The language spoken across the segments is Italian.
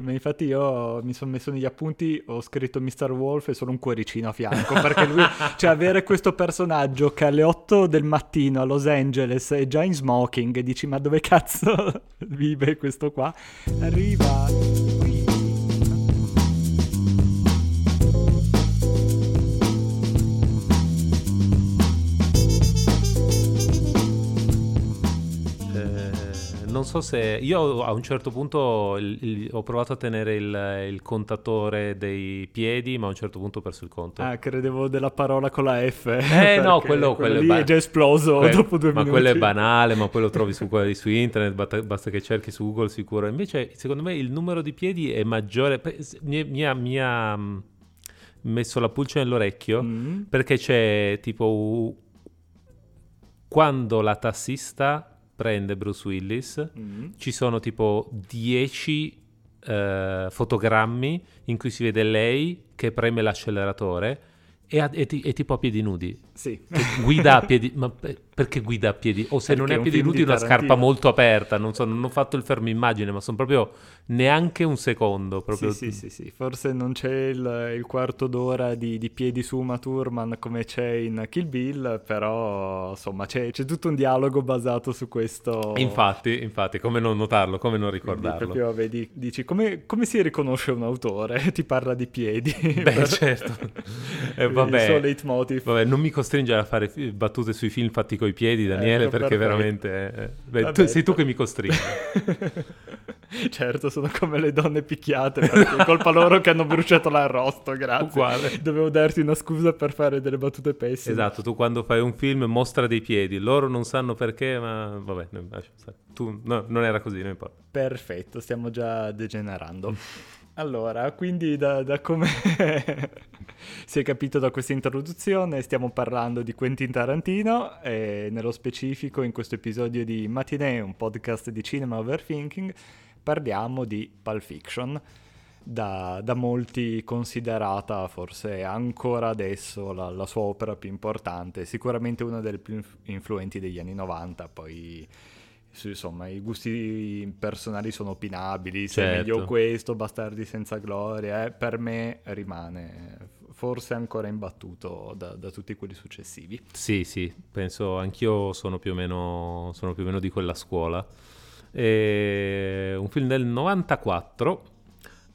ma infatti io mi sono messo negli appunti, ho scritto Mr. Wolf e solo un cuoricino a fianco, perché lui, cioè avere questo personaggio che alle 8 del mattino a Los Angeles è già in smoking e dici ma dove cazzo vive questo qua? Arriva... non so se io a un certo punto il, il, ho provato a tenere il, il, contatore dei piedi, ma a un certo punto ho perso il conto. Ah, credevo della parola con la F. Eh no, quello, quello, quello è, ba- è già esploso quel, dopo due ma minuti. Ma quello è banale, ma poi lo trovi su, su internet, basta, basta, che cerchi su Google sicuro. Invece, secondo me, il numero di piedi è maggiore. Mi, ha messo la pulce nell'orecchio mm. perché c'è tipo quando la tassista prende Bruce Willis, mm-hmm. ci sono tipo 10 uh, fotogrammi in cui si vede lei che preme l'acceleratore e, ha, e, e tipo a piedi nudi. Sì. Guida a piedi, ma perché guida a piedi? O se perché non è a piedi nudi una scarpa molto aperta, non so, non ho fatto il fermo immagine, ma sono proprio neanche un secondo. Proprio... Sì, sì, sì, sì, forse non c'è il, il quarto d'ora di, di, piedi su Uma Thurman come c'è in Kill Bill, però insomma c'è, c'è, tutto un dialogo basato su questo. Infatti, infatti, come non notarlo, come non ricordarlo. Quindi proprio vedi, dici come, come, si riconosce un autore? Ti parla di piedi. Beh, certo. eh, vabbè, il suo leitmotiv. Vabbè, non mi costringere a fare battute sui film fatti coi piedi, Daniele, ecco, perché veramente... Eh, beh, tu, sei tu che mi costringi. certo, sono come le donne picchiate, perché colpa loro che hanno bruciato l'arrosto, grazie. Uguale. Dovevo darti una scusa per fare delle battute pessime. Esatto, tu quando fai un film mostra dei piedi, loro non sanno perché, ma vabbè, tu, no, non era così, non importa. Perfetto, stiamo già degenerando. Allora, quindi da, da come si è capito da questa introduzione, stiamo parlando di Quentin Tarantino e nello specifico in questo episodio di Matinee, un podcast di cinema overthinking, parliamo di Pulp Fiction, da, da molti considerata forse ancora adesso la, la, sua opera più importante, sicuramente una delle più influenti degli anni 90, poi insomma i gusti personali sono opinabili, se certo. è meglio questo, Bastardi senza gloria, eh, per me rimane forse ancora imbattuto da, da, tutti quelli successivi. Sì, sì, penso anch'io sono più o meno, sono più o meno di quella scuola. E un film del 94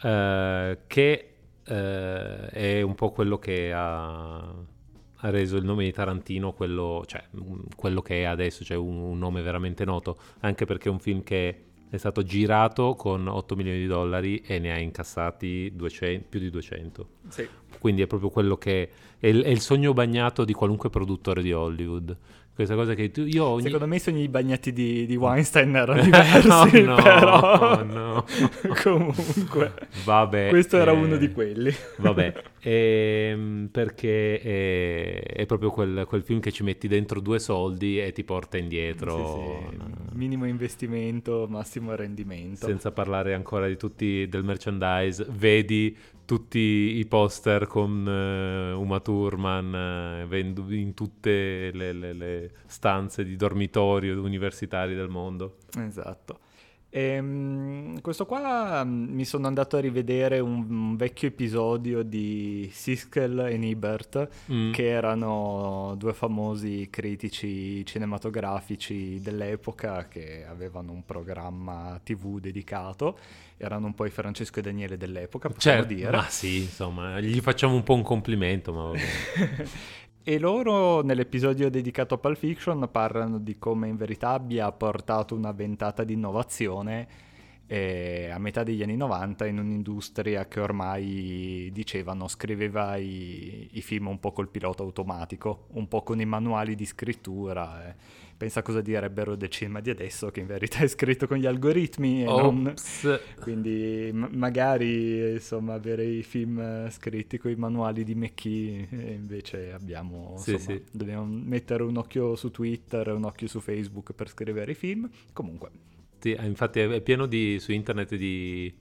eh, che eh, è un po' quello che ha ha reso il nome di Tarantino quello, cioè, quello che è adesso, cioè un, un, nome veramente noto, anche perché è un film che è stato girato con 8 milioni di dollari e ne ha incassati 200, più di 200. Sì. Quindi è proprio quello che è è il sogno bagnato di qualunque produttore di Hollywood questa cosa che tu, io ogni... Secondo me i sogni bagnati di, di Weinstein erano diversi, no, no, però... no. Comunque, Vabbè, questo era uno di quelli. Vabbè, ehm, perché è, è proprio quel, quel, film che ci metti dentro due soldi e ti porta indietro. Sì, sì. Minimo investimento, massimo rendimento. Senza parlare ancora di tutti del merchandise, vedi tutti i poster con uh, Uma Thurman uh, in tutte le, le, le, stanze di dormitorio universitari del mondo. Esatto. E, um, questo qua um, mi sono andato a rivedere un, un vecchio episodio di Siskel e Nibert, mm. che erano due famosi critici cinematografici dell'epoca che avevano un programma TV dedicato erano un po' i Francesco e Daniele dell'epoca, possiamo certo, dire. Ma sì, insomma, gli facciamo un po' un complimento, ma E loro nell'episodio dedicato a Pulp Fiction parlano di come in verità abbia portato una ventata di innovazione eh, a metà degli anni 90 in un'industria che ormai dicevano scriveva i, i, film un po' col pilota automatico, un po' con i manuali di scrittura. Eh pensa cosa direbbero del cinema di adesso che in verità è scritto con gli algoritmi e non... quindi m- magari insomma avere i film scritti con i manuali di McKee e invece abbiamo sì, insomma, sì. dobbiamo mettere un occhio su Twitter un occhio su Facebook per scrivere i film. Comunque. Sì, infatti è pieno di, su internet di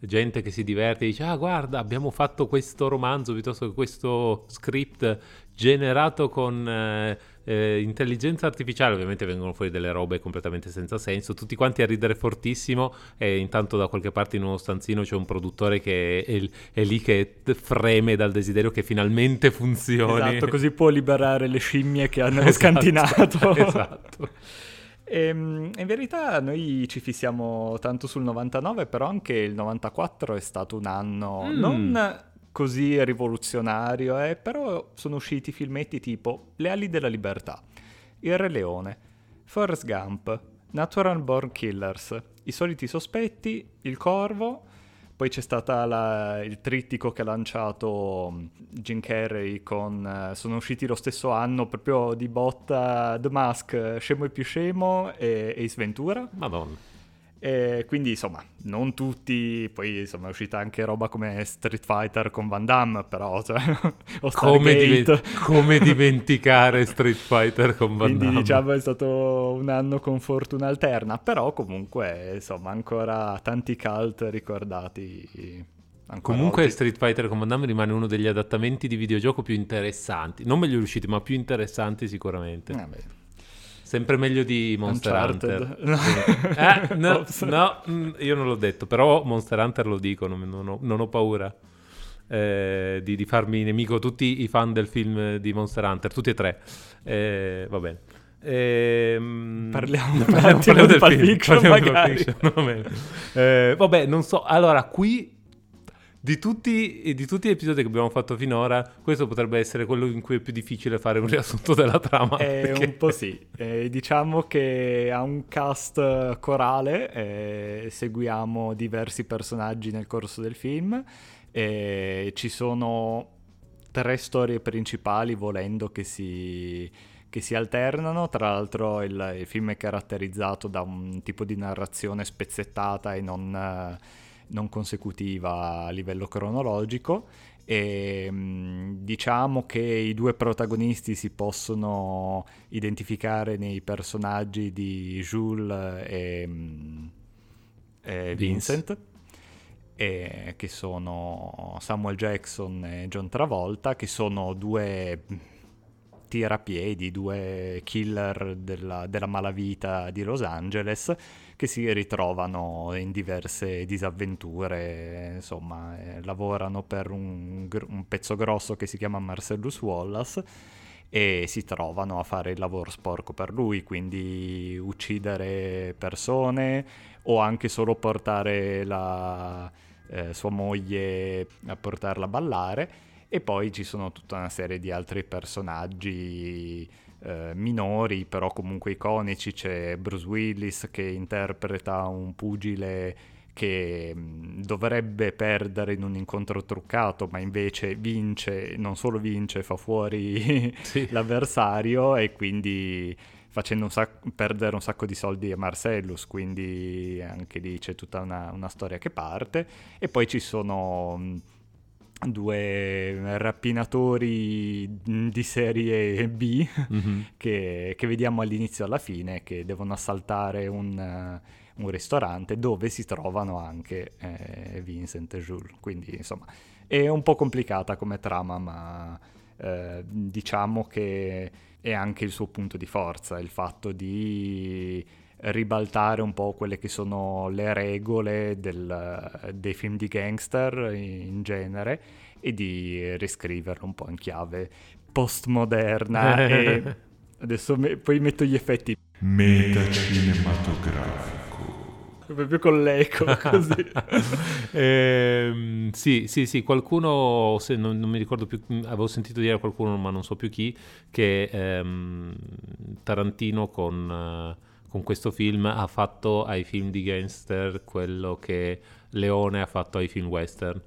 gente che si diverte e dice ah guarda abbiamo fatto questo romanzo piuttosto che questo script generato con eh, eh, intelligenza artificiale, ovviamente vengono fuori delle robe completamente senza senso, tutti quanti a ridere fortissimo e intanto da qualche parte in uno stanzino c'è un produttore che è, è, è lì che freme dal desiderio che finalmente funzioni. Esatto, così può liberare le scimmie che hanno esatto, scantinato. Esatto. E, ehm, in verità noi ci fissiamo tanto sul 99, però anche il 94 è stato un anno mm. non così rivoluzionario, eh, però sono usciti filmetti tipo Le ali della libertà, Il Re Leone, Forrest Gump, Natural Born Killers, I soliti sospetti, Il Corvo, poi c'è stato il trittico che ha lanciato mm, Jim Carrey con... Uh, sono usciti lo stesso anno proprio di botta The Mask, Scemo e più scemo e Ace Ventura. Madonna. E quindi insomma, non tutti, poi insomma è uscita anche roba come Street Fighter con Van Damme, però cioè, o come, diven- come, dimenticare Street Fighter con Van quindi, Damme? Quindi diciamo è stato un anno con fortuna alterna, però comunque insomma ancora tanti cult ricordati. Comunque oggi. Street Fighter con Van Damme rimane uno degli adattamenti di videogioco più interessanti, non meglio riusciti ma più interessanti sicuramente. Beh Sempre meglio di Monster Uncharted. Hunter. eh, no, no, mm, io non l'ho detto, però Monster Hunter lo dico, non, non, ho, non ho, paura eh, di, di, farmi nemico tutti i fan del film di Monster Hunter, tutti e tre. Eh, va bene. Ehm... Parliamo, parliamo, parliamo del film, fiction, parliamo fiction, eh, vabbè, non so. Allora, qui di tutti, di tutti, gli episodi che abbiamo fatto finora, questo potrebbe essere quello in cui è più difficile fare un riassunto della trama. È perché... un po' sì. Eh, diciamo che ha un cast corale, eh, seguiamo diversi personaggi nel corso del film, eh, ci sono tre storie principali volendo che si, che si alternano. Tra l'altro il, il, film è caratterizzato da un tipo di narrazione spezzettata e non non consecutiva a livello cronologico e mm, diciamo che i due protagonisti si possono identificare nei personaggi di Jules e, mm, e Vincent e che sono Samuel Jackson e John Travolta che sono due tirapiedi, due killer della, della malavita di Los Angeles che si ritrovano in diverse disavventure, insomma, eh, lavorano per un, un, pezzo grosso che si chiama Marcellus Wallace e si trovano a fare il lavoro sporco per lui, quindi uccidere persone o anche solo portare la, eh, sua moglie a portarla a ballare. E poi ci sono tutta una serie di altri personaggi eh, minori, però comunque iconici. C'è Bruce Willis che interpreta un pugile che mh, dovrebbe perdere in un incontro truccato, ma invece vince, non solo vince, fa fuori sì. l'avversario e quindi facendo un sac- perdere un sacco di soldi a Marcellus, quindi anche lì c'è tutta una, una storia che parte. E poi ci sono... Mh, due rapinatori di serie B mm-hmm. che, che, vediamo all'inizio e alla fine che devono assaltare un, un ristorante dove si trovano anche eh, Vincent e Jules. Quindi insomma è un po' complicata come trama, ma eh, diciamo che è anche il suo punto di forza, il fatto di ribaltare un po' quelle che sono le regole del, dei film di gangster in genere e di riscriverlo un po' in chiave postmoderna e adesso me, poi metto gli effetti metacinematografico. Proprio con l'eco così. Eh, sì sì sì qualcuno se non, non, mi ricordo più avevo sentito dire a qualcuno ma non so più chi che ehm, Tarantino con uh, con questo film ha fatto ai film di gangster quello che Leone ha fatto ai film western,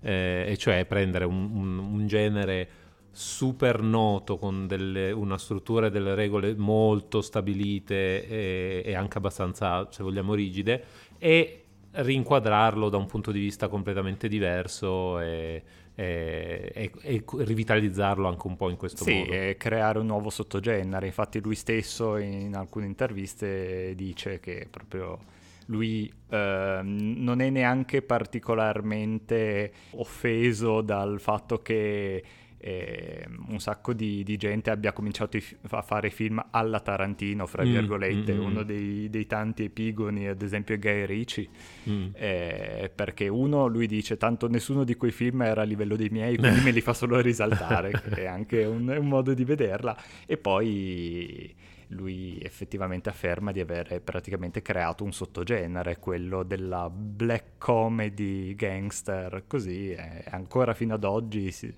eh, e cioè prendere un, un, un genere super noto con delle, una struttura e delle regole molto stabilite e, e, anche abbastanza, se vogliamo, rigide e rinquadrarlo da un punto di vista completamente diverso e, e, e, e, rivitalizzarlo anche un po' in questo sì, modo. Sì, e creare un nuovo sottogenere. Infatti lui stesso in alcune interviste dice che proprio lui eh, non è neanche particolarmente offeso dal fatto che eh, un sacco di, di, gente abbia cominciato a fare film alla Tarantino, fra mm, virgolette, mm, mm, uno dei, dei, tanti epigoni, ad esempio Guy Ricci, mm. eh, perché uno, lui dice, tanto nessuno di quei film era a livello dei miei, quindi me li fa solo risaltare, che è anche un, un modo di vederla, e poi lui effettivamente afferma di aver praticamente creato un sottogenere, quello della black comedy gangster, così, è ancora fino ad oggi si,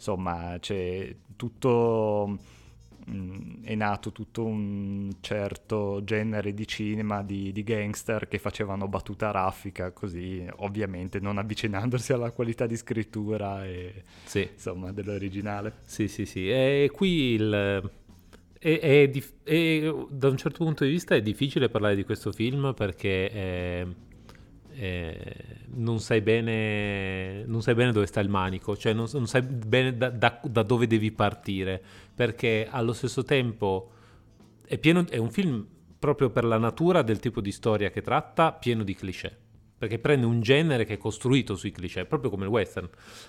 insomma c'è tutto mm, è nato tutto un certo genere di cinema di, di, gangster che facevano battuta raffica così ovviamente non avvicinandosi alla qualità di scrittura e sì. insomma dell'originale sì sì sì e qui il è, è, è, da un certo punto di vista è difficile parlare di questo film perché eh, non, sai bene, non sai bene dove sta il manico, cioè non, non sai bene da, da, da, dove devi partire, perché allo stesso tempo è, pieno, è un film proprio per la natura del tipo di storia che tratta, pieno di cliché perché prende un genere che è costruito sui cliché, proprio come il western,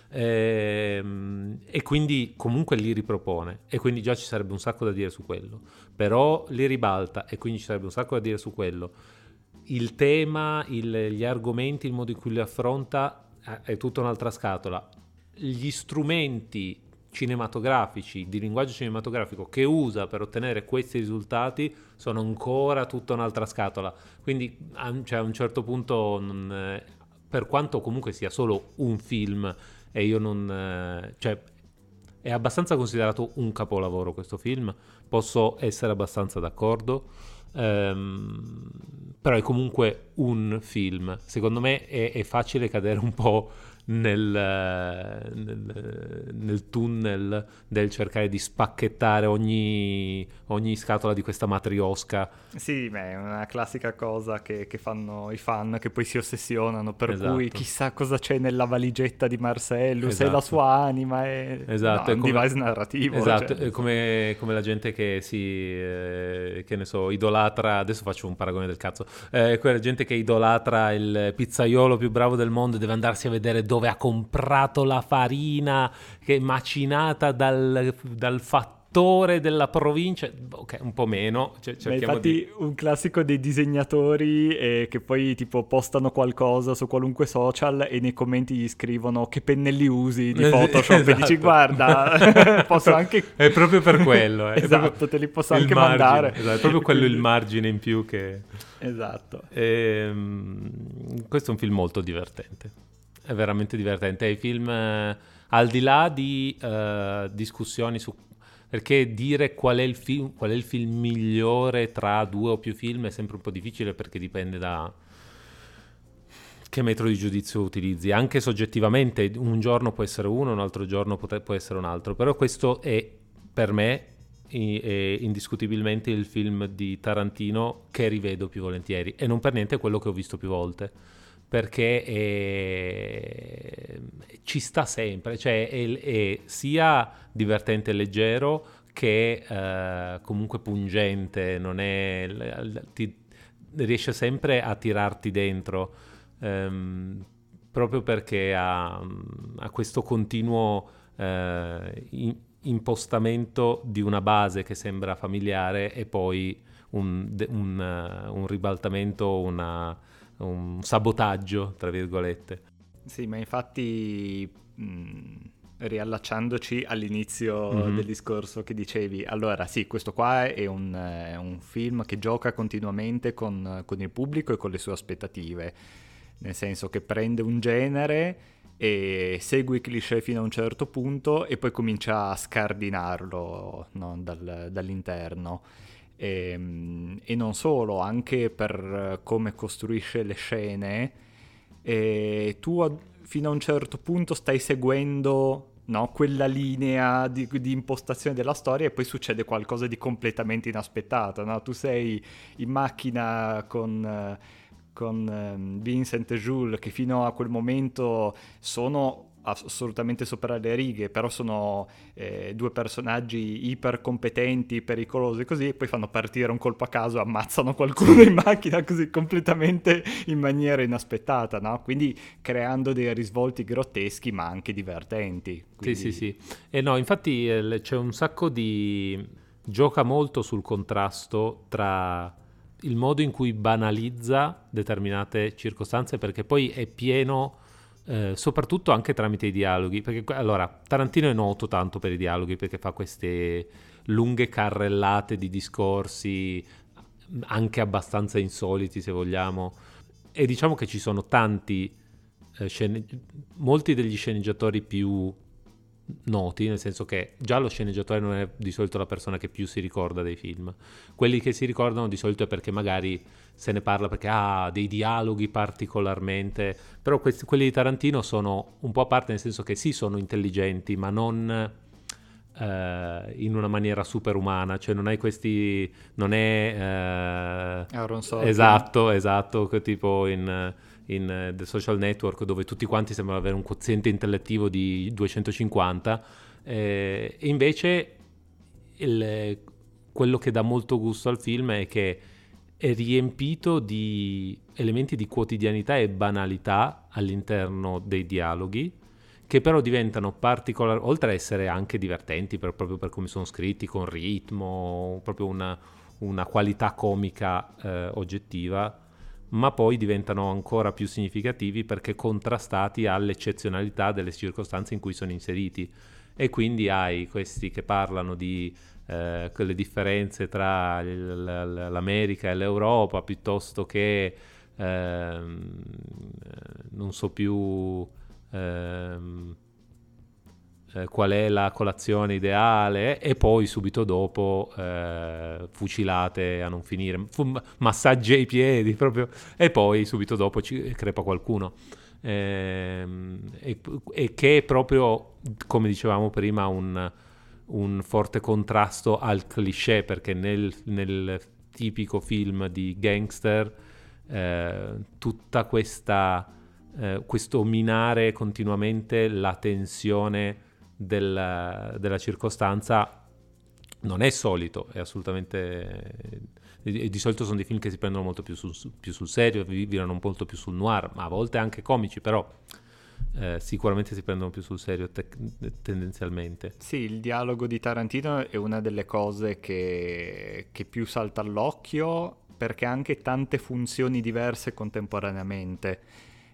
ehm, e quindi comunque li ripropone, e quindi già ci sarebbe un sacco da dire su quello, però li ribalta, e quindi ci sarebbe un sacco da dire su quello il tema, il, gli argomenti, il modo in cui li affronta eh, è tutta un'altra scatola. Gli strumenti cinematografici, di linguaggio cinematografico che usa per ottenere questi risultati sono ancora tutta un'altra scatola. Quindi cioè, a un certo punto, non, eh, per quanto comunque sia solo un film, e io non... Eh, cioè, è abbastanza considerato un capolavoro questo film, posso essere abbastanza d'accordo Um, però è comunque un film. Secondo me è, è facile cadere un po' nel, nel, nel, tunnel del cercare di spacchettare ogni, ogni scatola di questa matriosca. Sì, beh, è una classica cosa che, che, fanno i fan che poi si ossessionano, per esatto. cui chissà cosa c'è nella valigetta di Marcello, esatto. se è la sua anima è, esatto. no, è un come... device narrativo. Esatto, cioè. come, come, la gente che si, eh, che ne so, idolatra, adesso faccio un paragone del cazzo, eh, quella gente che idolatra il pizzaiolo più bravo del mondo e deve andarsi a vedere dove ha comprato la farina che è macinata dal, dal fattore della provincia, ok, un po' meno. Cioè, infatti, di... un classico dei disegnatori è che poi tipo postano qualcosa su qualunque social e nei commenti gli scrivono che pennelli usi di Photoshop esatto. e dici esatto. guarda, posso anche. È proprio per quello, eh. esatto, te li posso anche margine, mandare. Esatto, è proprio quello il margine in più che. Esatto. E, um, questo è un film molto divertente è veramente divertente. I film, eh, al di là di uh, discussioni su... Perché dire qual è, film, qual è il film migliore tra due o più film è sempre un po' difficile perché dipende da che metro di giudizio utilizzi. Anche soggettivamente, un giorno può essere uno, un altro giorno può essere un altro. Però questo è, per me, è indiscutibilmente il film di Tarantino che rivedo più volentieri. E non per niente quello che ho visto più volte perché è... ci sta sempre, cioè è, è, sia divertente e leggero che eh, comunque pungente, non è, ti, riesce sempre a tirarti dentro, ehm, proprio perché ha, ha questo continuo eh, impostamento di una base che sembra familiare e poi un, un, un ribaltamento, una un sabotaggio, tra virgolette. Sì, ma infatti, mh, riallacciandoci all'inizio mm-hmm. del discorso che dicevi, allora sì, questo qua è un, è un film che gioca continuamente con, con, il pubblico e con le sue aspettative, nel senso che prende un genere e segue i cliché fino a un certo punto e poi comincia a scardinarlo no, dal, dall'interno. E, ehm, e, non solo, anche per come costruisce le scene, e tu a, fino a un certo punto stai seguendo no, quella linea di, di, impostazione della storia e poi succede qualcosa di completamente inaspettato. No? Tu sei in macchina con, con um, Vincent e Jules che fino a quel momento sono assolutamente sopra le righe, però sono eh, due personaggi iper competenti, pericolosi così, e poi fanno partire un colpo a caso, ammazzano qualcuno in macchina così completamente in maniera inaspettata, no? Quindi creando dei risvolti grotteschi ma anche divertenti. Quindi... Sì, sì, sì. E no, infatti eh, c'è un sacco di... gioca molto sul contrasto tra il modo in cui banalizza determinate circostanze perché poi è pieno eh, soprattutto anche tramite i dialoghi, perché allora Tarantino è noto tanto per i dialoghi perché fa queste lunghe carrellate di discorsi anche abbastanza insoliti se vogliamo e diciamo che ci sono tanti eh, scene- molti degli sceneggiatori più noti, nel senso che già lo sceneggiatore non è di solito la persona che più si ricorda dei film. Quelli che si ricordano di solito è perché magari se ne parla perché ha dei dialoghi particolarmente, però questi, quelli di Tarantino sono un po' a parte nel senso che sì sono intelligenti, ma non eh, in una maniera superumana, cioè non hai questi non è eh, Aaron Esatto, esatto, tipo in in The Social Network dove tutti quanti sembrano avere un quoziente intellettivo di 250 eh, e invece il, quello che dà molto gusto al film è che è riempito di elementi di quotidianità e banalità all'interno dei dialoghi che però diventano particolari, oltre a essere anche divertenti per, proprio per come sono scritti, con ritmo, proprio una, una qualità comica eh, oggettiva, ma poi diventano ancora più significativi perché contrastati all'eccezionalità delle circostanze in cui sono inseriti. E quindi hai questi che parlano di eh, quelle differenze tra l'America e l'Europa piuttosto che eh, non so più eh, eh, qual è la colazione ideale e poi subito dopo eh, fucilate a non finire, Fu- massaggi ai piedi proprio e poi subito dopo ci crepa qualcuno. Eh, e, e, che è proprio, come dicevamo prima, un, un forte contrasto al cliché perché nel, nel tipico film di gangster eh, tutta questa eh, questo minare continuamente la tensione del, della circostanza non è solito, è assolutamente... E di solito sono dei film che si prendono molto più sul, più sul serio, virano molto più sul noir, ma a volte anche comici, però eh, sicuramente si prendono più sul serio te- tendenzialmente. Sì, il dialogo di Tarantino è una delle cose che, che più salta all'occhio perché ha anche tante funzioni diverse contemporaneamente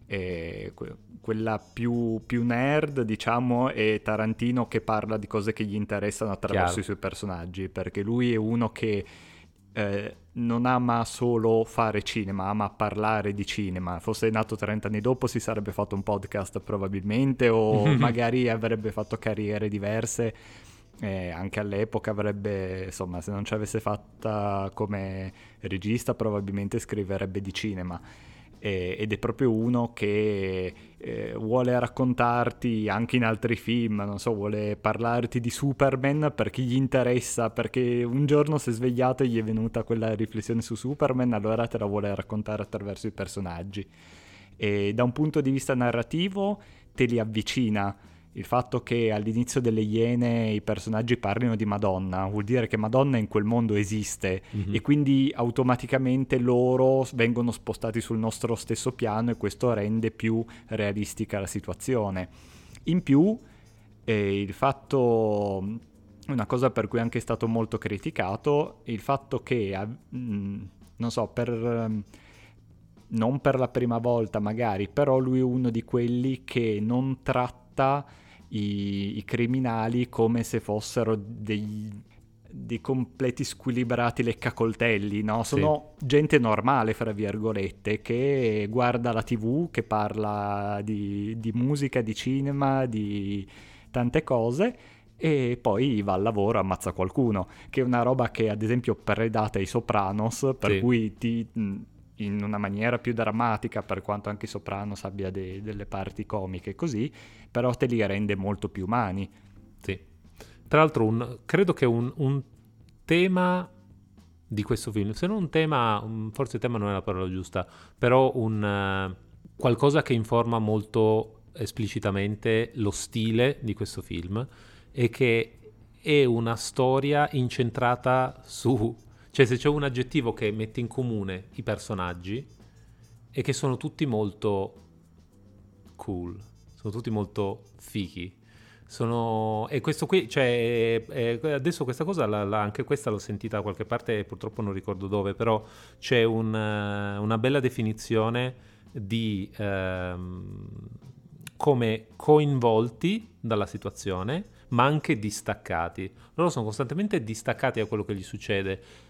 eh, quella più, più, nerd, diciamo, è Tarantino che parla di cose che gli interessano attraverso Chiaro. i suoi personaggi, perché lui è uno che eh, non ama solo fare cinema, ama parlare di cinema. Fosse nato 30 anni dopo si sarebbe fatto un podcast probabilmente o magari avrebbe fatto carriere diverse. Eh, anche all'epoca avrebbe, insomma, se non ci avesse fatta come regista probabilmente scriverebbe di cinema ed è proprio uno che eh, vuole raccontarti anche in altri film, non so, vuole parlarti di Superman perché gli interessa, perché un giorno si è svegliato e gli è venuta quella riflessione su Superman, allora te la vuole raccontare attraverso i personaggi. E da un punto di vista narrativo te li avvicina il fatto che all'inizio delle Iene i personaggi parlino di Madonna vuol dire che Madonna in quel mondo esiste mm-hmm. e quindi automaticamente loro vengono spostati sul nostro stesso piano e questo rende più realistica la situazione. In più, eh, il fatto, una cosa per cui è anche stato molto criticato, il fatto che, mh, mm, non so, per non per la prima volta magari, però lui è uno di quelli che non tratta i, i criminali come se fossero dei, dei completi squilibrati leccacoltelli, no? Sono sì. gente normale, fra virgolette, che guarda la tv, che parla di, di, musica, di cinema, di tante cose e poi va al lavoro e ammazza qualcuno, che è una roba che ad esempio predata i Sopranos, per sì. cui ti in una maniera più drammatica, per quanto anche Sopranos abbia de- delle parti comiche così, però te li rende molto più umani. Sì. Tra l'altro un, credo che un, un, tema di questo film, se non un tema, forse tema non è la parola giusta, però un, uh, qualcosa che informa molto esplicitamente lo stile di questo film e che è una storia incentrata su... cioè se c'è un aggettivo che mette in comune i personaggi è che sono tutti molto cool, sono tutti molto fichi. Sono... E questo qui, cioè, eh, adesso questa cosa, la, la, anche questa l'ho sentita da qualche parte, purtroppo non ricordo dove, però c'è un, una bella definizione di ehm, come coinvolti dalla situazione, ma anche distaccati. Loro sono costantemente distaccati da quello che gli succede.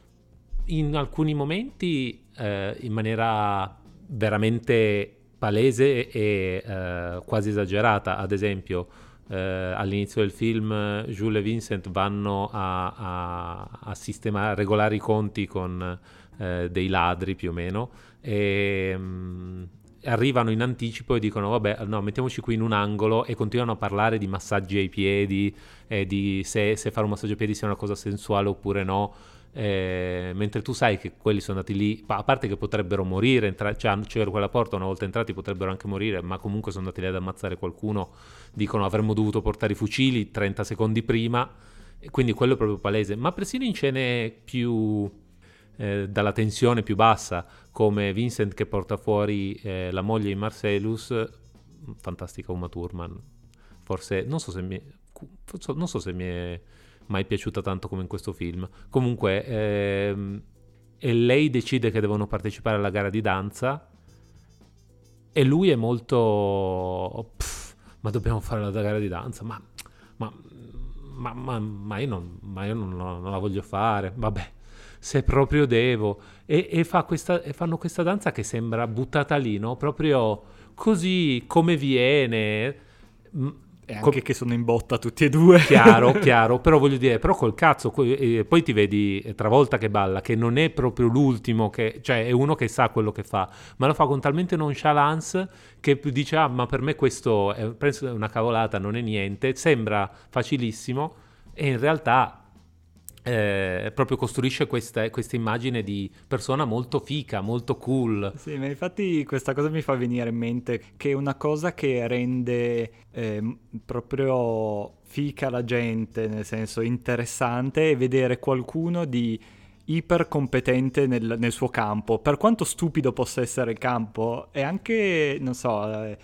In alcuni momenti eh, in maniera veramente palese e eh, quasi esagerata, ad esempio eh, all'inizio del film Jules e Vincent vanno a, a, a sistemare, a regolare i conti con eh, dei ladri più o meno e mh, mm, arrivano in anticipo e dicono vabbè no mettiamoci qui in un angolo e continuano a parlare di massaggi ai piedi e di se, se fare un massaggio ai piedi sia una cosa sensuale oppure no eh, mentre tu sai che quelli sono andati lì, a parte che potrebbero morire, entra- cioè, c'era quella porta, una volta entrati potrebbero anche morire, ma comunque sono andati lì ad ammazzare qualcuno, dicono avremmo dovuto portare i fucili 30 secondi prima, quindi quello è proprio palese, ma persino in scene più eh, dalla tensione più bassa, come Vincent che porta fuori eh, la moglie in Marcellus, fantastica Uma Thurman, forse non so se mi, non so se mi è mai piaciuta tanto come in questo film. Comunque, ehm, e lei decide che devono partecipare alla gara di danza e lui è molto... Pff, ma dobbiamo fare la gara di danza? Ma, ma, ma, ma, ma io, non, io non, non, la voglio fare. Vabbè, se proprio devo. E, e, fa questa, e fanno questa danza che sembra buttata lì, no? Proprio così come viene anche Co- che sono in botta tutti e due. Chiaro, chiaro, però voglio dire, però col cazzo, eh, poi ti vedi Travolta che balla, che non è proprio l'ultimo, che, cioè è uno che sa quello che fa, ma lo fa con talmente nonchalance che dice, ah ma per me questo è una cavolata, non è niente, sembra facilissimo e in realtà eh, proprio costruisce questa, questa, immagine di persona molto fica, molto cool. Sì, ma infatti questa cosa mi fa venire in mente che una cosa che rende eh, proprio fica la gente, nel senso interessante, è vedere qualcuno di iper competente nel, nel suo campo. Per quanto stupido possa essere il campo, è anche, non so... Eh,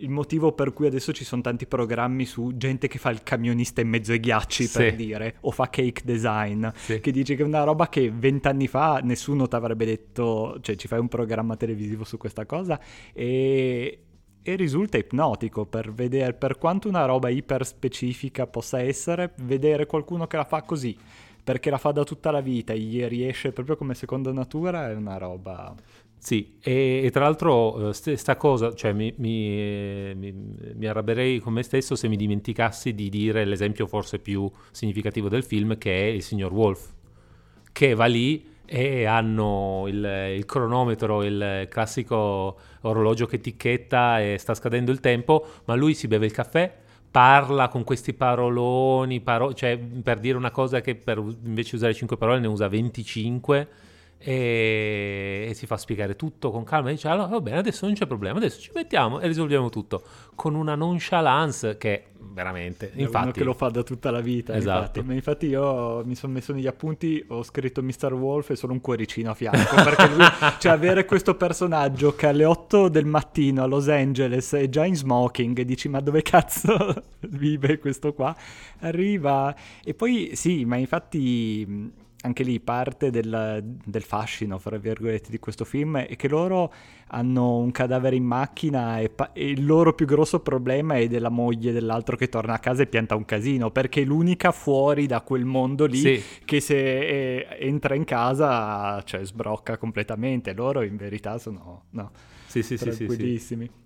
il motivo per cui adesso ci sono tanti programmi su gente che fa il camionista in mezzo ai ghiacci, sì. per dire, o fa cake design, sì. che dice che è una roba che vent'anni fa nessuno ti avrebbe detto, cioè ci fai un programma televisivo su questa cosa e, e risulta ipnotico per vedere, per quanto una roba iper specifica possa essere, vedere qualcuno che la fa così perché la fa da tutta la vita, gli riesce proprio come seconda natura, è una roba sì, e, e, tra l'altro eh, sta cosa, cioè mi, mi, mi, mi, arrabbierei con me stesso se mi dimenticassi di dire l'esempio forse più significativo del film che è il signor Wolf, che va lì e hanno il, il cronometro, il classico orologio che ticchetta e sta scadendo il tempo, ma lui si beve il caffè, parla con questi paroloni, paro- cioè per dire una cosa che per, invece usare 5 parole ne usa 25 e, e, si fa spiegare tutto con calma e dice allora va bene adesso non c'è problema adesso ci mettiamo e risolviamo tutto con una nonchalance che veramente è infatti uno che lo fa da tutta la vita esatto infatti. infatti io mi sono messo negli appunti ho scritto Mr. Wolf e solo un cuoricino a fianco perché lui, cioè avere questo personaggio che alle 8 del mattino a Los Angeles è già in smoking e dici ma dove cazzo vive questo qua arriva e poi sì ma infatti anche lì parte del, del, fascino, fra virgolette, di questo film è che loro hanno un cadavere in macchina e, pa- e, il loro più grosso problema è della moglie dell'altro che torna a casa e pianta un casino, perché è l'unica fuori da quel mondo lì sì. che se è, entra in casa cioè, sbrocca completamente. Loro in verità sono no, sì, sì, tranquillissimi. Sì,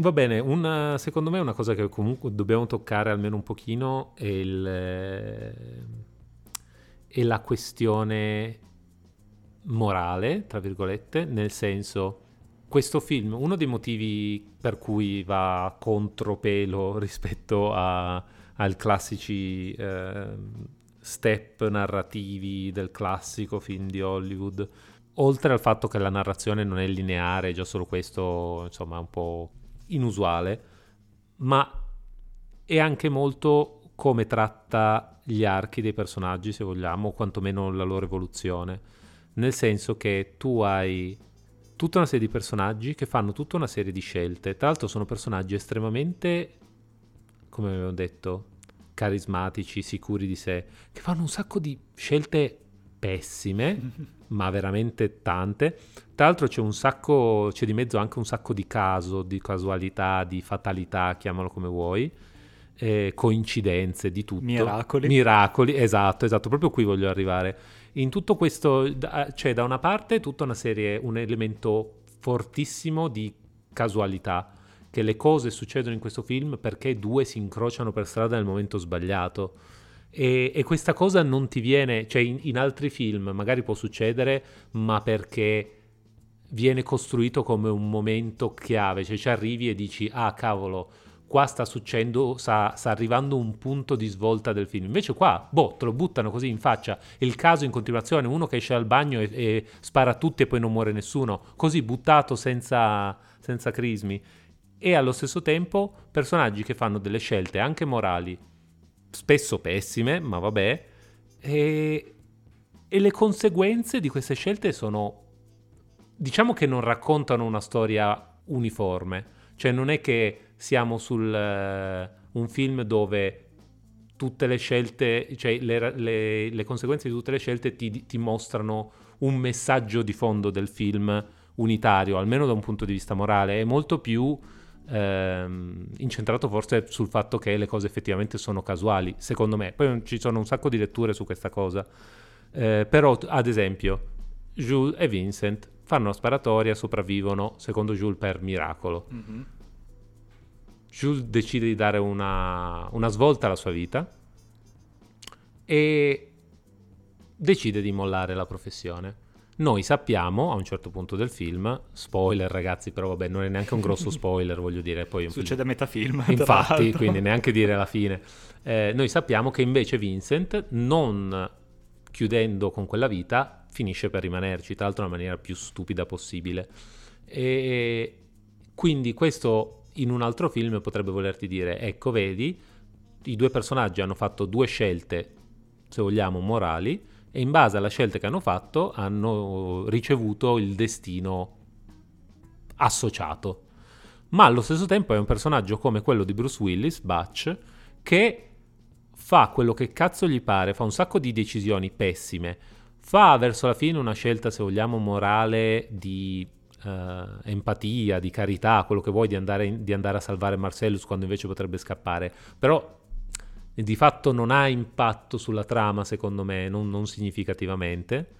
Va bene, una, secondo me una cosa che comunque dobbiamo toccare almeno un pochino è il... Eh e la questione morale, tra virgolette, nel senso questo film, uno dei motivi per cui va contropelo rispetto ai classici eh, step narrativi del classico film di Hollywood, oltre al fatto che la narrazione non è lineare, già solo questo insomma è un po' inusuale, ma è anche molto come tratta gli archi dei personaggi, se vogliamo, o quantomeno la loro evoluzione. Nel senso che tu hai tutta una serie di personaggi che fanno tutta una serie di scelte. Tra l'altro sono personaggi estremamente, come avevo detto, carismatici, sicuri di sé, che fanno un sacco di scelte pessime, ma veramente tante. Tra l'altro c'è un sacco, c'è di mezzo anche un sacco di caso, di casualità, di fatalità, chiamalo come vuoi, eh, coincidenze, di tutto. Miracoli. Miracoli, esatto, esatto, proprio qui voglio arrivare. In tutto questo c'è da una parte tutta una serie, un elemento fortissimo di casualità, che le cose succedono in questo film perché due si incrociano per strada nel momento sbagliato. E, e questa cosa non ti viene, cioè in, in altri film magari può succedere, ma perché viene costruito come un momento chiave, cioè ci arrivi e dici ah cavolo, qua sta succedendo, sta, sta, arrivando un punto di svolta del film. Invece qua, boh, te lo buttano così in faccia. Il caso in continuazione, uno che esce dal bagno e, e spara a tutti e poi non muore nessuno. Così buttato senza, senza crismi. E allo stesso tempo personaggi che fanno delle scelte anche morali, spesso pessime, ma vabbè, e, e le conseguenze di queste scelte sono, diciamo che non raccontano una storia uniforme. Cioè non è che siamo su uh, eh, un film dove tutte le scelte, cioè le, le, le conseguenze di tutte le scelte ti, ti, mostrano un messaggio di fondo del film unitario, almeno da un punto di vista morale, è molto più ehm, incentrato forse sul fatto che le cose effettivamente sono casuali, secondo me. Poi ci sono un sacco di letture su questa cosa. Eh, però, ad esempio, Jules e Vincent fanno una sparatoria, sopravvivono, secondo Jules, per miracolo. Mm-hmm Jules decide di dare una, una svolta alla sua vita e decide di mollare la professione. Noi sappiamo a un certo punto del film, spoiler ragazzi, però vabbè non è neanche un grosso spoiler voglio dire. Poi Succede a metà film. Infatti, quindi neanche dire la fine. Eh, noi sappiamo che invece Vincent, non chiudendo con quella vita, finisce per rimanerci, tra l'altro nella maniera più stupida possibile. E quindi questo in un altro film potrebbe volerti dire, ecco vedi, i due personaggi hanno fatto due scelte, se vogliamo, morali, e in base alle scelte che hanno fatto hanno ricevuto il destino associato. Ma allo stesso tempo è un personaggio come quello di Bruce Willis, Butch, che fa quello che cazzo gli pare, fa un sacco di decisioni pessime, fa verso la fine una scelta, se vogliamo, morale di uh, empatia, di carità, quello che vuoi di andare, in, di andare a salvare Marcellus quando invece potrebbe scappare. Però di fatto non ha impatto sulla trama, secondo me, non, non significativamente.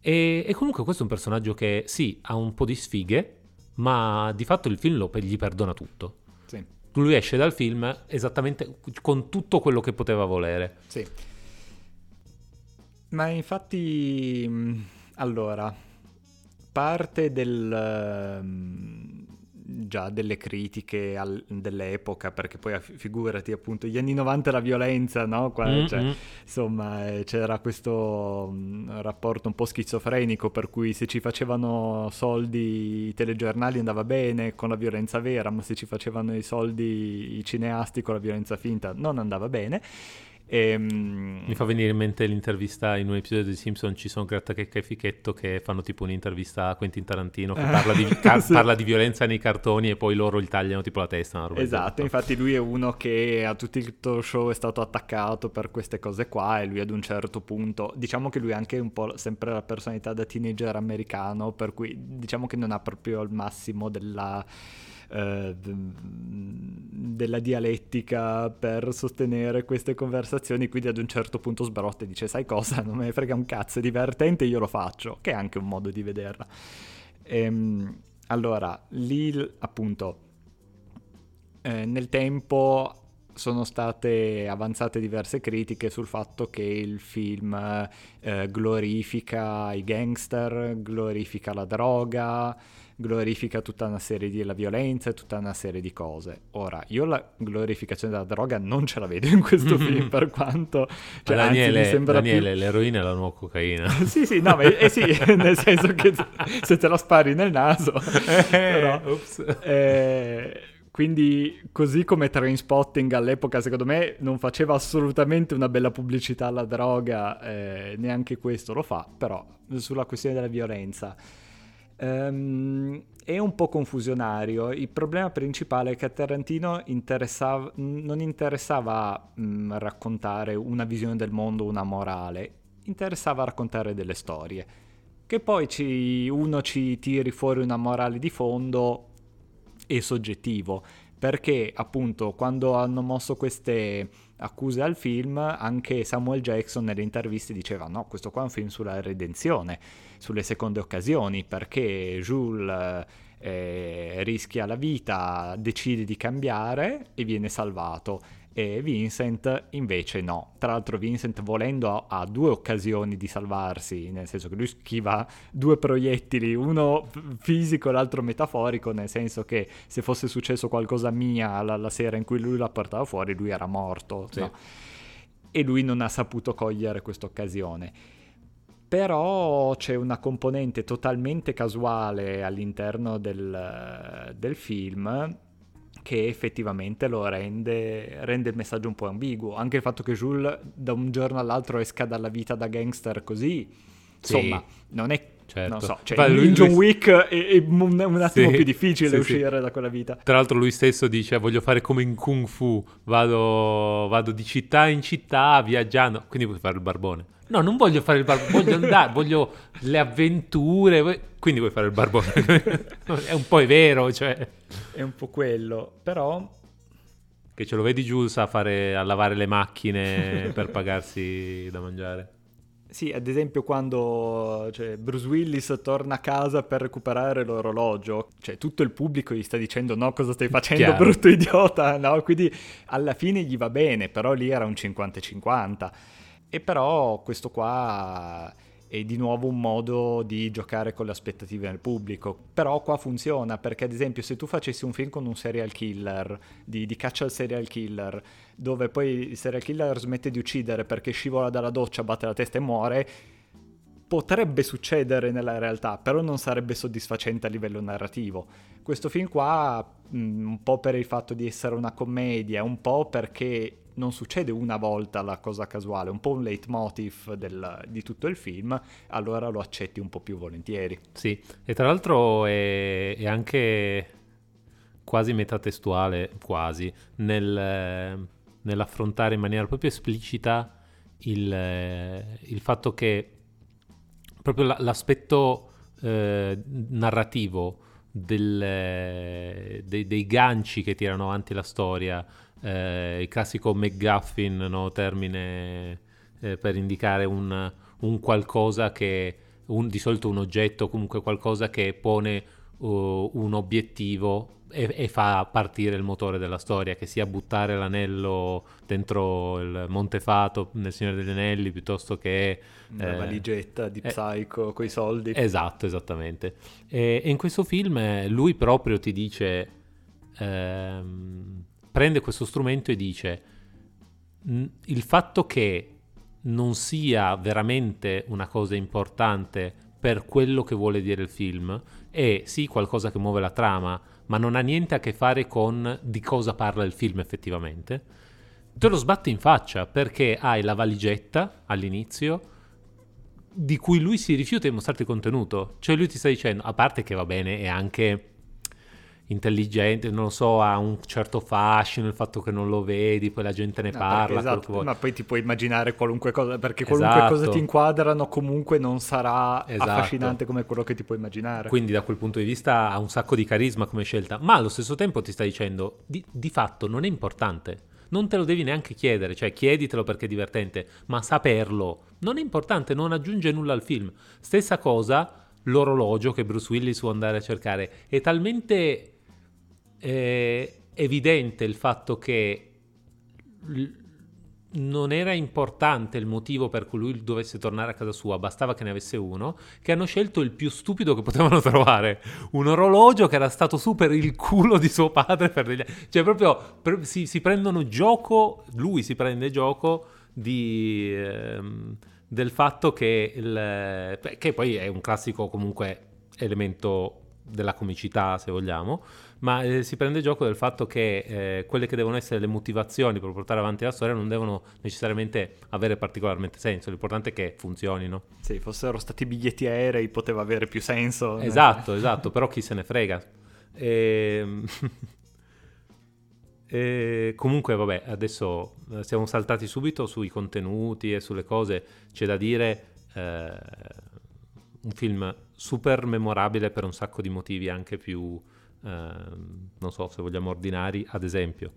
E, e, comunque questo è un personaggio che sì, ha un po' di sfighe, ma di fatto il film lo, gli perdona tutto. Sì. Lui esce dal film esattamente con tutto quello che poteva volere. Sì. Ma infatti, allora, parte del, ehm, già delle critiche al, dell'epoca, perché poi figurati appunto gli anni 90 la violenza, no? Qua, mm-hmm. cioè, insomma eh, c'era questo mm, rapporto un po' schizofrenico per cui se ci facevano soldi i telegiornali andava bene con la violenza vera, ma se ci facevano i soldi i cineasti con la violenza finta non andava bene. Ehm, Mi fa venire in mente l'intervista in un episodio di Simpson ci sono Grattachecca e Fichetto che fanno tipo un'intervista a Quentin Tarantino che parla di, ca- sì. parla di, violenza nei cartoni e poi loro gli tagliano tipo la testa. esatto, infatti lui è uno che a tutto il show è stato attaccato per queste cose qua e lui ad un certo punto, diciamo che lui ha anche un po' sempre la personalità da teenager americano, per cui diciamo che non ha proprio il massimo della eh, della dialettica per sostenere queste conversazioni, quindi ad un certo punto sbrotta e dice sai cosa, non me ne frega un cazzo, è divertente, io lo faccio, che è anche un modo di vederla. Ehm, allora, lì appunto eh, nel tempo sono state avanzate diverse critiche sul fatto che il film eh, glorifica i gangster, glorifica la droga, glorifica tutta una serie di la violenza e tutta una serie di cose. Ora, io la glorificazione della droga non ce la vedo in questo film, per quanto... Cioè, Daniele, anzi, Daniele più... l'eroina è la nuova cocaina. sì, sì, no, ma eh, sì, nel senso che se te la spari nel naso... però, eh, Quindi, così come Trainspotting all'epoca, secondo me, non faceva assolutamente una bella pubblicità alla droga, eh, neanche questo lo fa, però sulla questione della violenza. Um, è un po' confusionario. Il problema principale è che a Tarantino interessava, non interessava mh, mm, raccontare una visione del mondo, una morale, interessava raccontare delle storie. Che poi ci, uno ci tiri fuori una morale di fondo è soggettivo, perché appunto quando hanno mosso queste accuse al film, anche Samuel Jackson nelle interviste diceva no, questo qua è un film sulla redenzione, sulle seconde occasioni, perché Jules eh, rischia la vita, decide di cambiare e viene salvato e Vincent invece no. Tra l'altro Vincent volendo ha, due occasioni di salvarsi, nel senso che lui schiva due proiettili, uno fisico e l'altro metaforico, nel senso che se fosse successo qualcosa mia la, la sera in cui lui la portava fuori, lui era morto. Sì. No? E lui non ha saputo cogliere questa occasione. Però c'è una componente totalmente casuale all'interno del, del film che effettivamente lo rende, rende, il messaggio un po' ambiguo. Anche il fatto che Jules da un giorno all'altro esca dalla vita da gangster così, insomma, sì, non è... Certo. Non so, cioè, lui, in John Wick è, è un, attimo sì, più difficile sì, uscire da quella vita. Tra l'altro lui stesso dice voglio fare come in Kung Fu, vado, vado di città in città viaggiando, quindi puoi fare il barbone. No, non voglio fare il barbone, voglio andare, voglio le avventure, quindi vuoi fare il barbone. è un po' è vero, cioè. È un po' quello, però... Che ce lo vedi Jules a, fare, a lavare le macchine per pagarsi da mangiare? Sì, ad esempio quando cioè, Bruce Willis torna a casa per recuperare l'orologio, cioè tutto il pubblico gli sta dicendo no cosa stai facendo Chiaro. brutto idiota, no? Quindi alla fine gli va bene, però lì era un 50-50. E però questo qua è di nuovo un modo di giocare con le aspettative del pubblico. Però qua funziona perché ad esempio se tu facessi un film con un serial killer, di, di, caccia al serial killer, dove poi il serial killer smette di uccidere perché scivola dalla doccia, batte la testa e muore, potrebbe succedere nella realtà, però non sarebbe soddisfacente a livello narrativo. Questo film qua, un po' per il fatto di essere una commedia, un po' perché non succede una volta la cosa casuale, un po' un leitmotiv del, di tutto il film, allora lo accetti un po' più volentieri. Sì, e tra l'altro è, è anche quasi metatestuale, quasi, nel, nell'affrontare in maniera proprio esplicita il, il fatto che proprio l'aspetto eh, narrativo del, dei, dei ganci che tirano avanti la storia, eh, il classico McGuffin, no? termine eh, per indicare un, un qualcosa che, un, di solito un oggetto, comunque qualcosa che pone uh, un obiettivo e, e, fa partire il motore della storia, che sia buttare l'anello dentro il Montefato nel Signore degli Anelli piuttosto che... Una eh, valigetta di eh, Psycho eh, con i soldi. Esatto, esattamente. E, e, in questo film lui proprio ti dice... Ehm, prende questo strumento e dice il fatto che non sia veramente una cosa importante per quello che vuole dire il film è sì qualcosa che muove la trama, ma non ha niente a che fare con di cosa parla il film effettivamente, te lo sbatte in faccia perché hai la valigetta all'inizio di cui lui si rifiuta di mostrarti il contenuto. Cioè lui ti sta dicendo, a parte che va bene, è anche intelligente, non lo so, ha un certo fascino il fatto che non lo vedi, poi la gente ne no, parla. Esatto, ma poi ti puoi immaginare qualunque cosa, perché qualunque esatto. cosa ti inquadrano comunque non sarà esatto. affascinante come quello che ti puoi immaginare. Quindi da quel punto di vista ha un sacco di carisma come scelta, ma allo stesso tempo ti sta dicendo, di, di fatto non è importante. Non te lo devi neanche chiedere, cioè chieditelo perché è divertente, ma saperlo non è importante, non aggiunge nulla al film. Stessa cosa, l'orologio che Bruce Willis può andare a cercare, è talmente è evidente il fatto che non era importante il motivo per cui lui dovesse tornare a casa sua, bastava che ne avesse uno, che hanno scelto il più stupido che potevano trovare, un orologio che era stato su per il culo di suo padre, per degli... cioè proprio per, si, si, prendono gioco, lui si prende gioco di, ehm, del fatto che, il, che poi è un classico comunque elemento della comicità se vogliamo, ma eh, si prende gioco del fatto che eh, quelle che devono essere le motivazioni per portare avanti la storia non devono necessariamente avere particolarmente senso, l'importante è che funzionino. Se fossero stati biglietti aerei poteva avere più senso. Esatto, esatto, però chi se ne frega. E... Ehm, e comunque, vabbè, adesso eh, siamo saltati subito sui contenuti e sulle cose. C'è da dire eh, un film super memorabile per un sacco di motivi anche più, eh, non so se vogliamo ordinari. Ad esempio,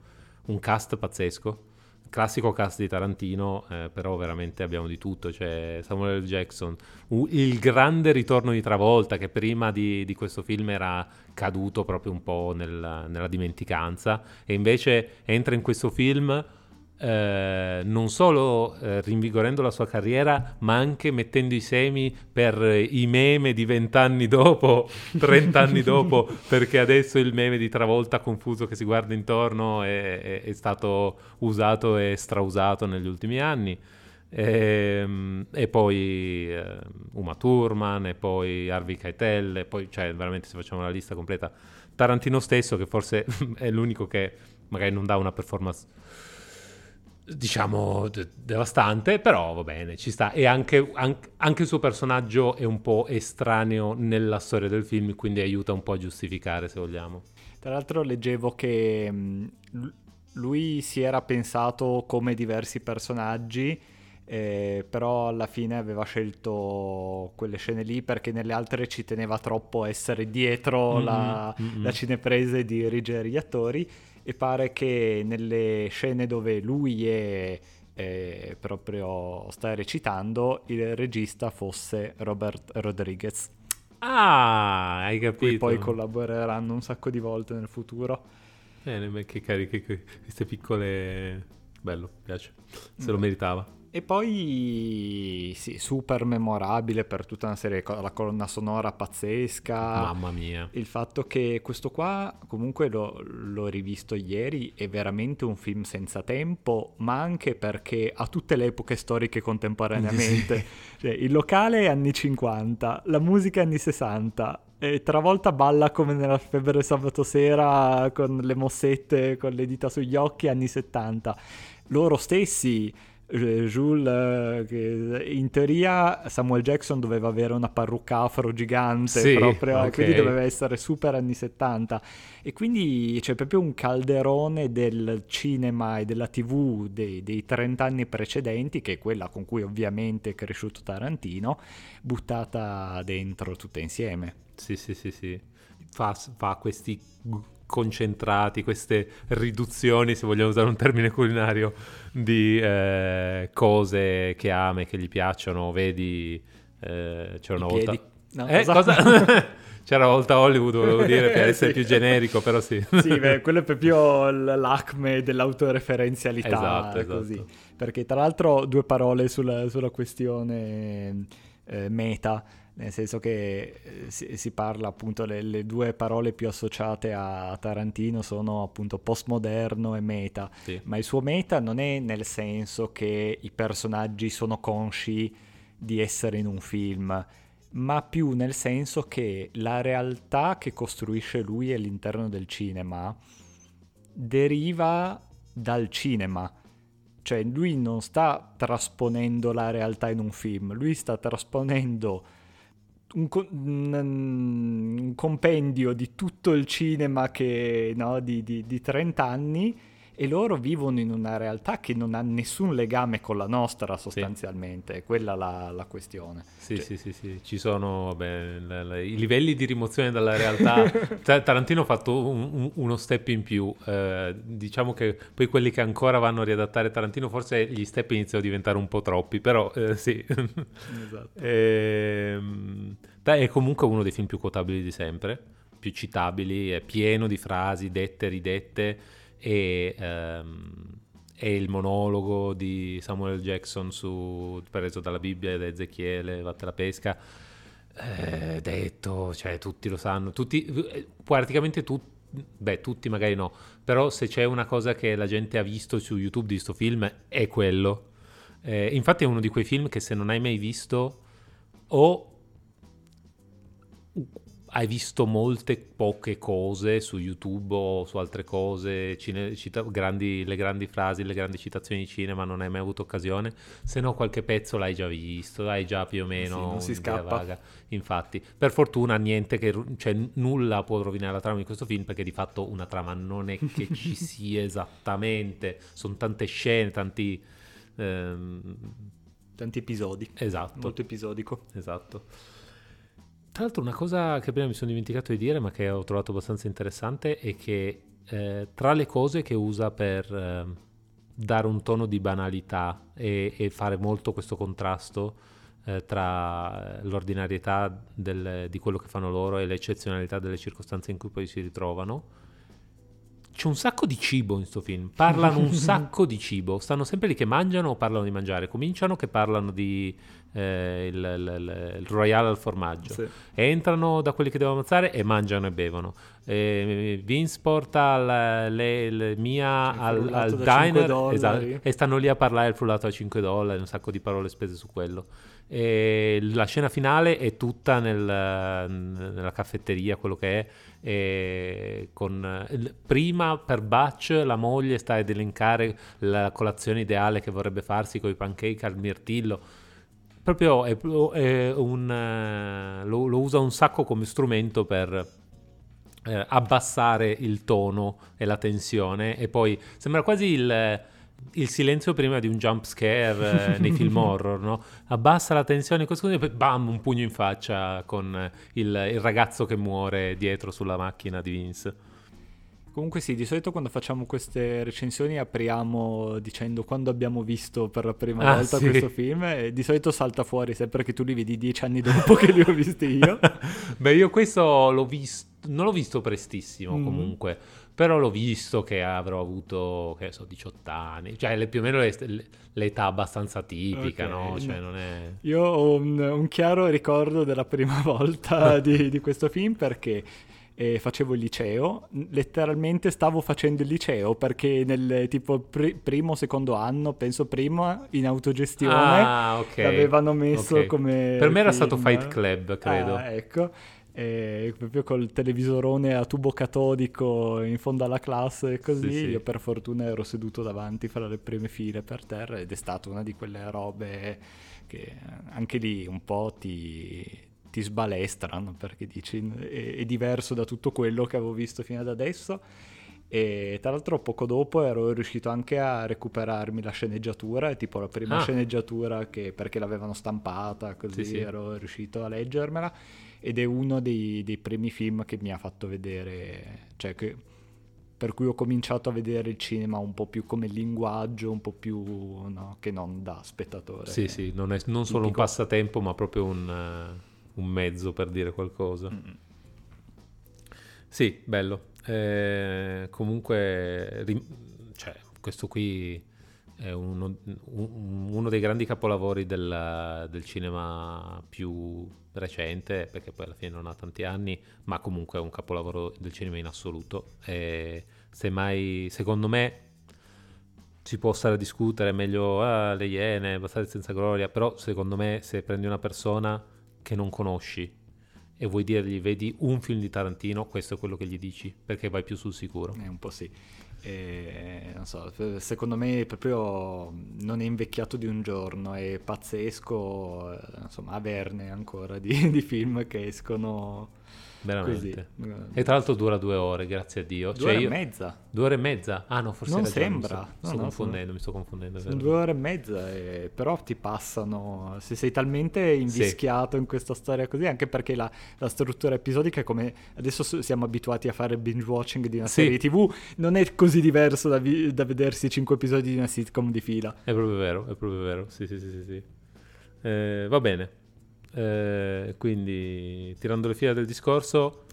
un cast pazzesco classico cast di Tarantino, eh, però veramente abbiamo di tutto, c'è Samuel L. Jackson, uh, il grande ritorno di Travolta che prima di, di questo film era caduto proprio un po' nel, nella dimenticanza e invece entra in questo film eh, non solo eh, rinvigorendo la sua carriera, ma anche mettendo i semi per i meme di vent'anni dopo, trent'anni dopo, perché adesso il meme di Travolta confuso che si guarda intorno è, è, è stato usato e strausato negli ultimi anni. E, ehm, e, poi eh, Uma Thurman, e poi Harvey Keitel, e poi, cioè, veramente se facciamo la lista completa, Tarantino stesso, che forse è l'unico che magari non dà una performance diciamo de- devastante, però va bene, ci sta. E anche, anche, anche, il suo personaggio è un po' estraneo nella storia del film, quindi aiuta un po' a giustificare, se vogliamo. Tra l'altro leggevo che mh, lui si era pensato come diversi personaggi, eh, però alla fine aveva scelto quelle scene lì perché nelle altre ci teneva troppo essere dietro mm-hmm, la, mm-hmm. la cinepresa e dirigere gli attori e pare che nelle scene dove lui è, è proprio sta recitando il regista fosse Robert Rodriguez. Ah, hai capito. Qui poi collaboreranno un sacco di volte nel futuro. Bene, che cariche, queste piccole... Bello, piace. Se lo meritava. E poi sì, super memorabile per tutta una serie di cose, la colonna sonora pazzesca. Mamma mia. Il fatto che questo qua, comunque l'ho, l'ho rivisto ieri, è veramente un film senza tempo, ma anche perché ha tutte le epoche storiche contemporaneamente. Sì. Cioè, il locale è anni 50, la musica anni 60, e travolta balla come nella febbre sabato sera con le mossette, con le dita sugli occhi, anni 70. Loro stessi Jules, che in teoria Samuel Jackson doveva avere una parrucca afro gigante, sì, proprio, okay. quindi doveva essere super anni 70. E quindi c'è proprio un calderone del cinema e della tv dei, dei 30 anni precedenti, che è quella con cui ovviamente è cresciuto Tarantino, buttata dentro tutte insieme. Sì, sì, sì, sì. Fa, fa questi concentrati, queste riduzioni, se vogliamo usare un termine culinario, di eh, cose che ama e che gli piacciono. Vedi, eh, c'era una volta... No, eh, cosa? c'era una volta Hollywood, volevo dire, per essere sì. più generico, però sì. sì, beh, quello è proprio l'acme dell'autoreferenzialità, esatto, esatto. così. Perché tra l'altro due parole sulla, sulla questione eh, meta nel senso che eh, si, si parla appunto, le, le, due parole più associate a Tarantino sono appunto postmoderno e meta, sì. ma il suo meta non è nel senso che i personaggi sono consci di essere in un film, ma più nel senso che la realtà che costruisce lui all'interno del cinema deriva dal cinema. Cioè lui non sta trasponendo la realtà in un film, lui sta trasponendo un, un, compendio di tutto il cinema che, no, di, di, di 30 anni e loro vivono in una realtà che non ha nessun legame con la nostra sostanzialmente, sì. è quella la, la questione. Sì, cioè... sì, sì, sì, ci sono vabbè, le, le, i livelli di rimozione dalla realtà. Tarantino ha fatto un, un, uno step in più, eh, diciamo che poi quelli che ancora vanno a riadattare Tarantino, forse gli step iniziano a diventare un po' troppi, però eh, sì. esatto. e, ehm, è comunque uno dei film più quotabili di sempre, più citabili, è pieno di frasi dette, ridette e, um, e il monologo di Samuel Jackson su, preso dalla Bibbia ed Ezechiele, Vatte la pesca, eh, detto, cioè tutti lo sanno, tutti, praticamente tutti, beh tutti magari no, però se c'è una cosa che la gente ha visto su YouTube di questo film è quello. Eh, infatti è uno di quei film che se non hai mai visto o hai visto molte poche cose su YouTube o su altre cose, cine, cita, grandi, le grandi frasi, le grandi citazioni di cinema, non hai mai avuto occasione, se no qualche pezzo l'hai già visto, hai già più o meno sì, non si scappa. Vaga. Infatti, per fortuna niente che, cioè nulla può rovinare la trama di questo film perché di fatto una trama non è che ci sia esattamente, sono tante scene, tanti... Ehm... Tanti episodi. Esatto. Molto episodico. Esatto. Tra l'altro una cosa che prima mi sono dimenticato di dire ma che ho trovato abbastanza interessante è che eh, tra le cose che usa per eh, dare un tono di banalità e, e fare molto questo contrasto eh, tra l'ordinarietà del, di quello che fanno loro e l'eccezionalità delle circostanze in cui poi si ritrovano, c'è un sacco di cibo in questo film, parlano un sacco di cibo, stanno sempre lì che mangiano o parlano di mangiare, cominciano che parlano di eh, il, il, il, royale al formaggio, sì. entrano da quelli che devono ammazzare e mangiano e bevono. E Vince porta la, le, le Mia al, al diner esatto, e stanno lì a parlare il frullato a 5 dollari, un sacco di parole spese su quello. E la scena finale è tutta nel, nella caffetteria, quello che è. Con, prima per Butch la moglie sta ad elencare la colazione ideale che vorrebbe farsi con i pancake al mirtillo proprio è, è un, lo, lo, usa un sacco come strumento per eh, abbassare il tono e la tensione e poi sembra quasi il, il silenzio prima di un jump scare eh, nei film horror, no? Abbassa la tensione e poi bam, un pugno in faccia con il, il ragazzo che muore dietro sulla macchina di Vince. Comunque sì, di solito quando facciamo queste recensioni apriamo dicendo quando abbiamo visto per la prima ah, volta sì. questo film e di solito salta fuori sempre che tu li vedi dieci anni dopo che li ho visti io. Beh, io questo l'ho visto, non l'ho visto prestissimo mm. comunque, però l'ho visto che avrò avuto, che so, 18 anni, cioè più o meno l'età abbastanza tipica, okay. no? Cioè, non è... Io ho un, un, chiaro ricordo della prima volta di, di questo film perché e facevo il liceo, letteralmente stavo facendo il liceo perché nel tipo pr- primo secondo anno, penso prima, in autogestione ah, okay. l'avevano messo okay. come... Per me era stato Fight Club, credo. Ah, ecco. E proprio col televisorone a tubo catodico in fondo alla classe e così sì, sì. io per fortuna ero seduto davanti fra le prime file per terra ed è stata una di quelle robe che anche lì un po' ti, ti sbalestrano perché dici è, è, diverso da tutto quello che avevo visto fino ad adesso e tra l'altro poco dopo ero riuscito anche a recuperarmi la sceneggiatura tipo la prima ah. sceneggiatura che perché l'avevano stampata così sì, sì. ero riuscito a leggermela ed è uno dei, dei, primi film che mi ha fatto vedere cioè che per cui ho cominciato a vedere il cinema un po' più come linguaggio, un po' più no, che non da spettatore. Sì, sì, non è non solo un passatempo, ma proprio un, un mezzo per dire qualcosa. Mm-hmm. Sì, bello. Eh, comunque, rim- cioè, questo qui è uno, uno dei grandi capolavori del, del, cinema più recente, perché poi alla fine non ha tanti anni, ma comunque è un capolavoro del cinema in assoluto. E semmai, secondo me, si può stare a discutere meglio ah, le Iene, Bastardi senza gloria, però secondo me se prendi una persona che non conosci e vuoi dirgli vedi un film di Tarantino, questo è quello che gli dici, perché vai più sul sicuro. È un po' sì. E, non so, secondo me proprio non è invecchiato di un giorno, è pazzesco insomma, averne ancora di, di film che escono Veramente. Così. E tra l'altro dura due ore, grazie a Dio. Due cioè ore io... e mezza. Due ore e mezza? Ah no, forse non sembra. Mi sto, no, sto no, confondendo, sono... mi sto confondendo. Sono due ore e mezza, e... però ti passano. Se sei talmente invischiato sì. in questa storia così, anche perché la, la, struttura episodica è come adesso siamo abituati a fare binge watching di una sì. serie TV, non è così diverso da, vi... da, vedersi cinque episodi di una sitcom di fila. È proprio vero, è proprio vero. Sì, sì, sì, sì. Eh, va bene. Eh, quindi, tirando le fila del discorso,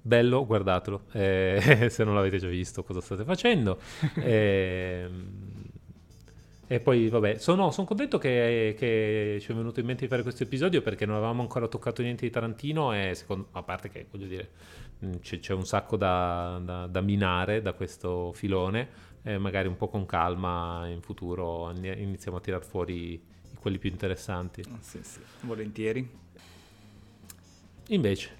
bello, guardatelo. Eh, se non l'avete già visto, cosa state facendo? eh, e poi, vabbè, sono, sono contento che, che, ci è venuto in mente di fare questo episodio perché non avevamo ancora toccato niente di Tarantino e secondo, a parte che, voglio dire, mm, c'è, c'è un sacco da, da, da, minare da questo filone e magari un po' con calma in futuro iniziamo a tirar fuori quelli più interessanti. Sì, sì, volentieri. Invece,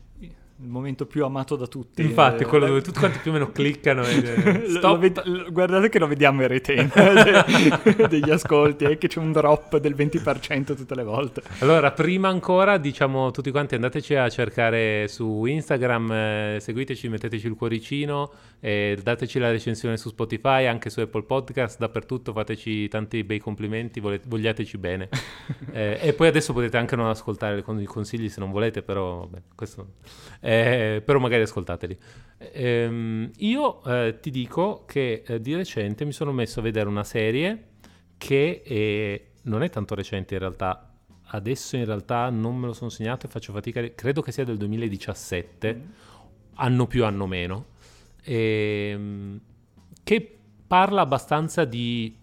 il momento più amato da tutti. Infatti, quello dove tutti quanti più o meno cliccano. E... Stop. Ved- guardate che lo vediamo in retain degli ascolti, è che c'è un drop del 20% tutte le volte. Allora, prima ancora, diciamo tutti quanti andateci a cercare su Instagram, eh, seguiteci, metteteci il cuoricino, eh, dateci la recensione su Spotify, anche su Apple Podcast, dappertutto, fateci tanti bei complimenti, vole- vogliateci bene. eh, e poi adesso potete anche non ascoltare i consigli se non volete, però vabbè, questo eh, però magari ascoltateli. Ehm, io eh, ti dico che eh, di recente mi sono messo a vedere una serie che è, non è tanto recente in realtà, adesso in realtà non me lo sono segnato e faccio fatica, credo che sia del 2017, mm. anno più anno meno, ehm, che parla abbastanza di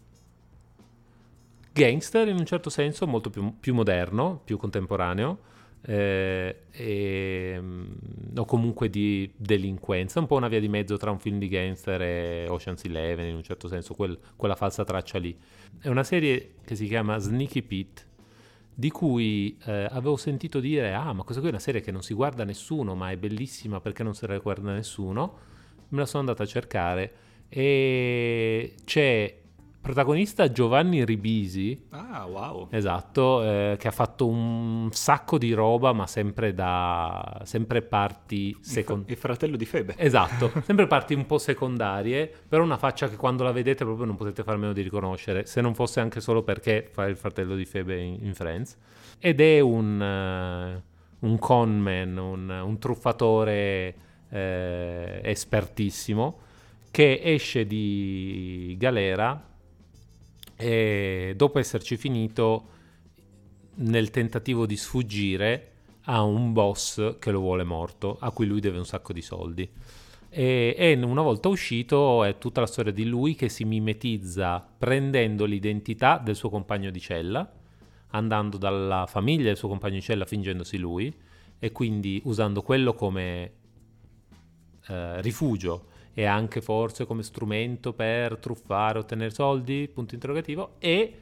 gangster in un certo senso, molto più, più moderno, più contemporaneo. Eh, e, mm, o comunque di delinquenza, un po' una via di mezzo tra un film di gangster e Ocean's Eleven in un certo senso, quel, quella falsa traccia lì. È una serie che si chiama Sneaky Pete, di cui eh, avevo sentito dire, ah ma questa qui è una serie che non si guarda nessuno, ma è bellissima perché non se la guarda nessuno, me la sono andata a cercare e c'è protagonista Giovanni Ribisi. Ah, wow. Esatto, eh, che ha fatto un sacco di roba, ma sempre da sempre parti secondarie. Il fratello di Febe. Esatto, sempre parti un po' secondarie, però una faccia che quando la vedete proprio non potete far meno di riconoscere, se non fosse anche solo perché fa il fratello di Febe in, in Friends. Ed è un, uh, un conman, un, un truffatore eh, espertissimo che esce di galera e dopo esserci finito nel tentativo di sfuggire a un boss che lo vuole morto, a cui lui deve un sacco di soldi. E, e, una volta uscito è tutta la storia di lui che si mimetizza prendendo l'identità del suo compagno di cella, andando dalla famiglia del suo compagno di cella fingendosi lui e quindi usando quello come eh, rifugio e anche forse come strumento per truffare, ottenere soldi, punto interrogativo, e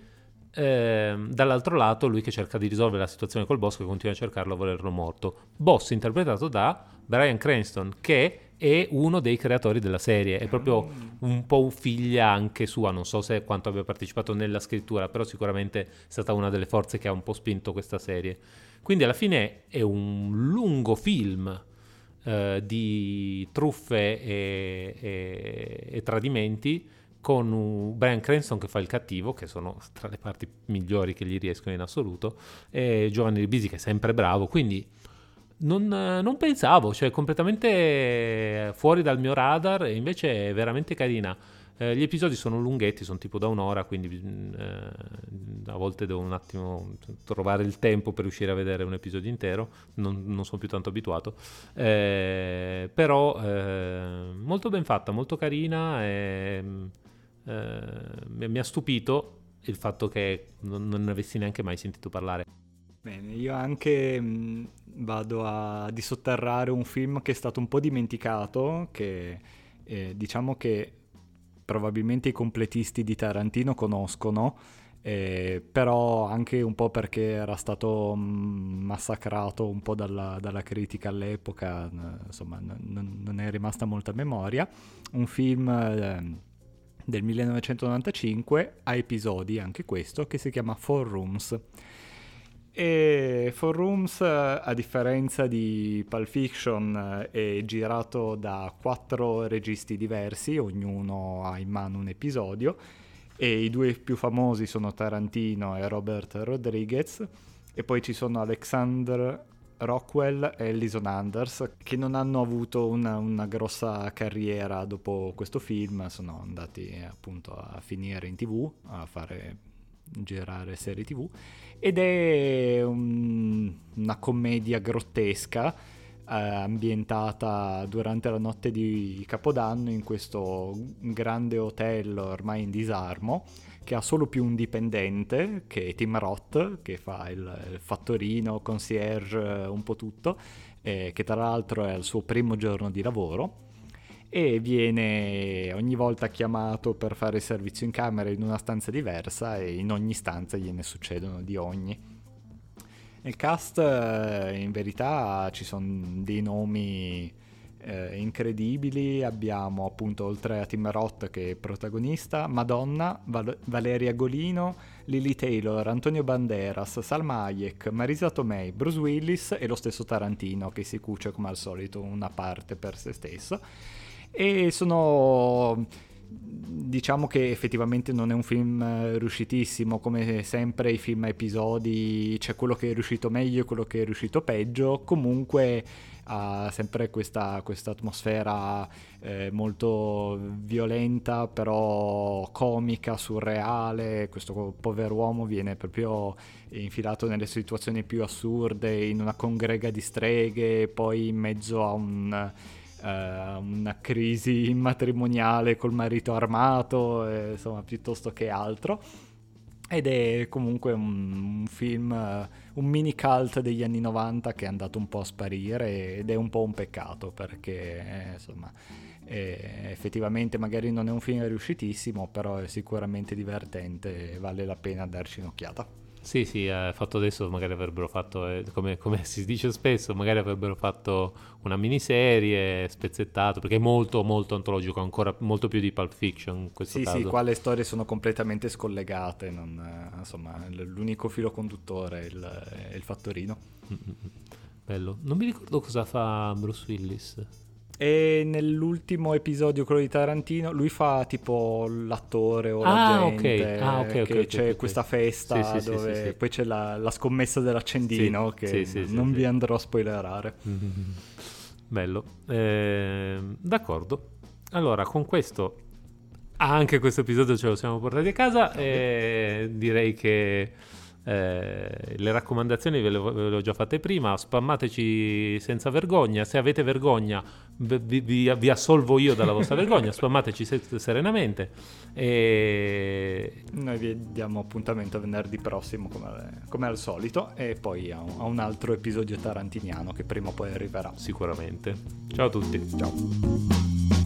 ehm, dall'altro lato lui che cerca di risolvere la situazione col boss che continua a cercarlo a volerlo morto. Boss interpretato da Brian Cranston, che è uno dei creatori della serie, è proprio un po' figlia anche sua, non so se quanto abbia partecipato nella scrittura, però sicuramente è stata una delle forze che ha un po' spinto questa serie. Quindi alla fine è un lungo film eh, di truffe e, e, e, tradimenti con Brian Cranston che fa il cattivo, che sono tra le parti migliori che gli riescono in assoluto, e Giovanni Ribisi che è sempre bravo, quindi non, non, pensavo, cioè completamente fuori dal mio radar e invece è veramente carina. Eh, gli episodi sono lunghetti, sono tipo da un'ora, quindi mm, eh, a volte devo un attimo trovare il tempo per riuscire a vedere un episodio intero, non, non sono più tanto abituato, eh, però eh, molto ben fatta, molto carina e eh, mi ha stupito il fatto che non, ne avessi neanche mai sentito parlare. Bene, io anche mh, mm, vado a disotterrare un film che è stato un po' dimenticato, che eh, diciamo che probabilmente i completisti di Tarantino conoscono, eh, però anche un po' perché era stato mm, massacrato un po' dalla, dalla critica all'epoca, insomma n- non è rimasta molta memoria, un film eh, del 1995 a episodi, anche questo, che si chiama Four Rooms. E Four Rooms, a differenza di Pulp Fiction, è girato da quattro registi diversi, ognuno ha in mano un episodio, e i due più famosi sono Tarantino e Robert Rodriguez, e poi ci sono Alexander Rockwell e Alison Anders, che non hanno avuto una, una grossa carriera dopo questo film, sono andati appunto a finire in tv, a fare girare serie tv ed è un, una commedia grottesca eh, ambientata durante la notte di Capodanno in questo grande hotel ormai in disarmo che ha solo più un dipendente che è Tim Roth che fa il, il fattorino, concierge, un po' tutto eh, che tra l'altro è il suo primo giorno di lavoro e viene ogni volta chiamato per fare il servizio in camera in una stanza diversa e in ogni stanza gliene succedono di ogni. Nel cast eh, in verità ci sono dei nomi eh, incredibili, abbiamo appunto oltre a Tim Roth che è protagonista, Madonna, Val- Valeria Golino, Lily Taylor, Antonio Banderas, Salma Hayek, Marisa Tomei, Bruce Willis e lo stesso Tarantino che si cuce come al solito una parte per se stesso. E sono diciamo che effettivamente non è un film eh, riuscitissimo, come sempre i film a episodi c'è quello che è riuscito meglio e quello che è riuscito peggio, comunque ha sempre questa, questa atmosfera eh, molto violenta, però comica, surreale. Questo pover'uomo viene proprio infilato nelle situazioni più assurde, in una congrega di streghe, poi in mezzo a un... Uh, una crisi matrimoniale col marito armato, eh, insomma, piuttosto che altro. Ed è comunque un, un film, uh, un mini cult degli anni 90 che è andato un po' a sparire ed è un po' un peccato perché eh, insomma eh, effettivamente magari non è un film riuscitissimo però è sicuramente divertente e vale la pena darci un'occhiata. Sì, sì, eh, fatto adesso magari avrebbero fatto, eh, come, come, si dice spesso, magari avrebbero fatto una miniserie spezzettato, perché è molto molto antologico, ancora molto più di Pulp Fiction in questo sì, caso. Sì, qua le storie sono completamente scollegate, non, eh, insomma l'unico filo conduttore è il, è il fattorino. Mm-hmm. Bello, non mi ricordo cosa fa Bruce Willis. E nell'ultimo episodio, quello di Tarantino, lui fa tipo l'attore o ah, l'agente. Okay. Ah, ok, ok. Che c'è okay. questa festa sì, dove sì, sì, poi c'è la, la, scommessa dell'accendino che non vi andrò a spoilerare. Bello. Eh, d'accordo. Allora, con questo anche questo episodio ce lo siamo portati a casa e direi che eh, le raccomandazioni ve le, ve le, ho già fatte prima, spammateci senza vergogna, se avete vergogna vi, vi, vi assolvo io dalla vostra vergogna, spammateci se, serenamente. E... Noi vi diamo appuntamento venerdì prossimo come, come al solito e poi a un, a un altro episodio tarantiniano che prima o poi arriverà. Sicuramente. Ciao a tutti. Ciao.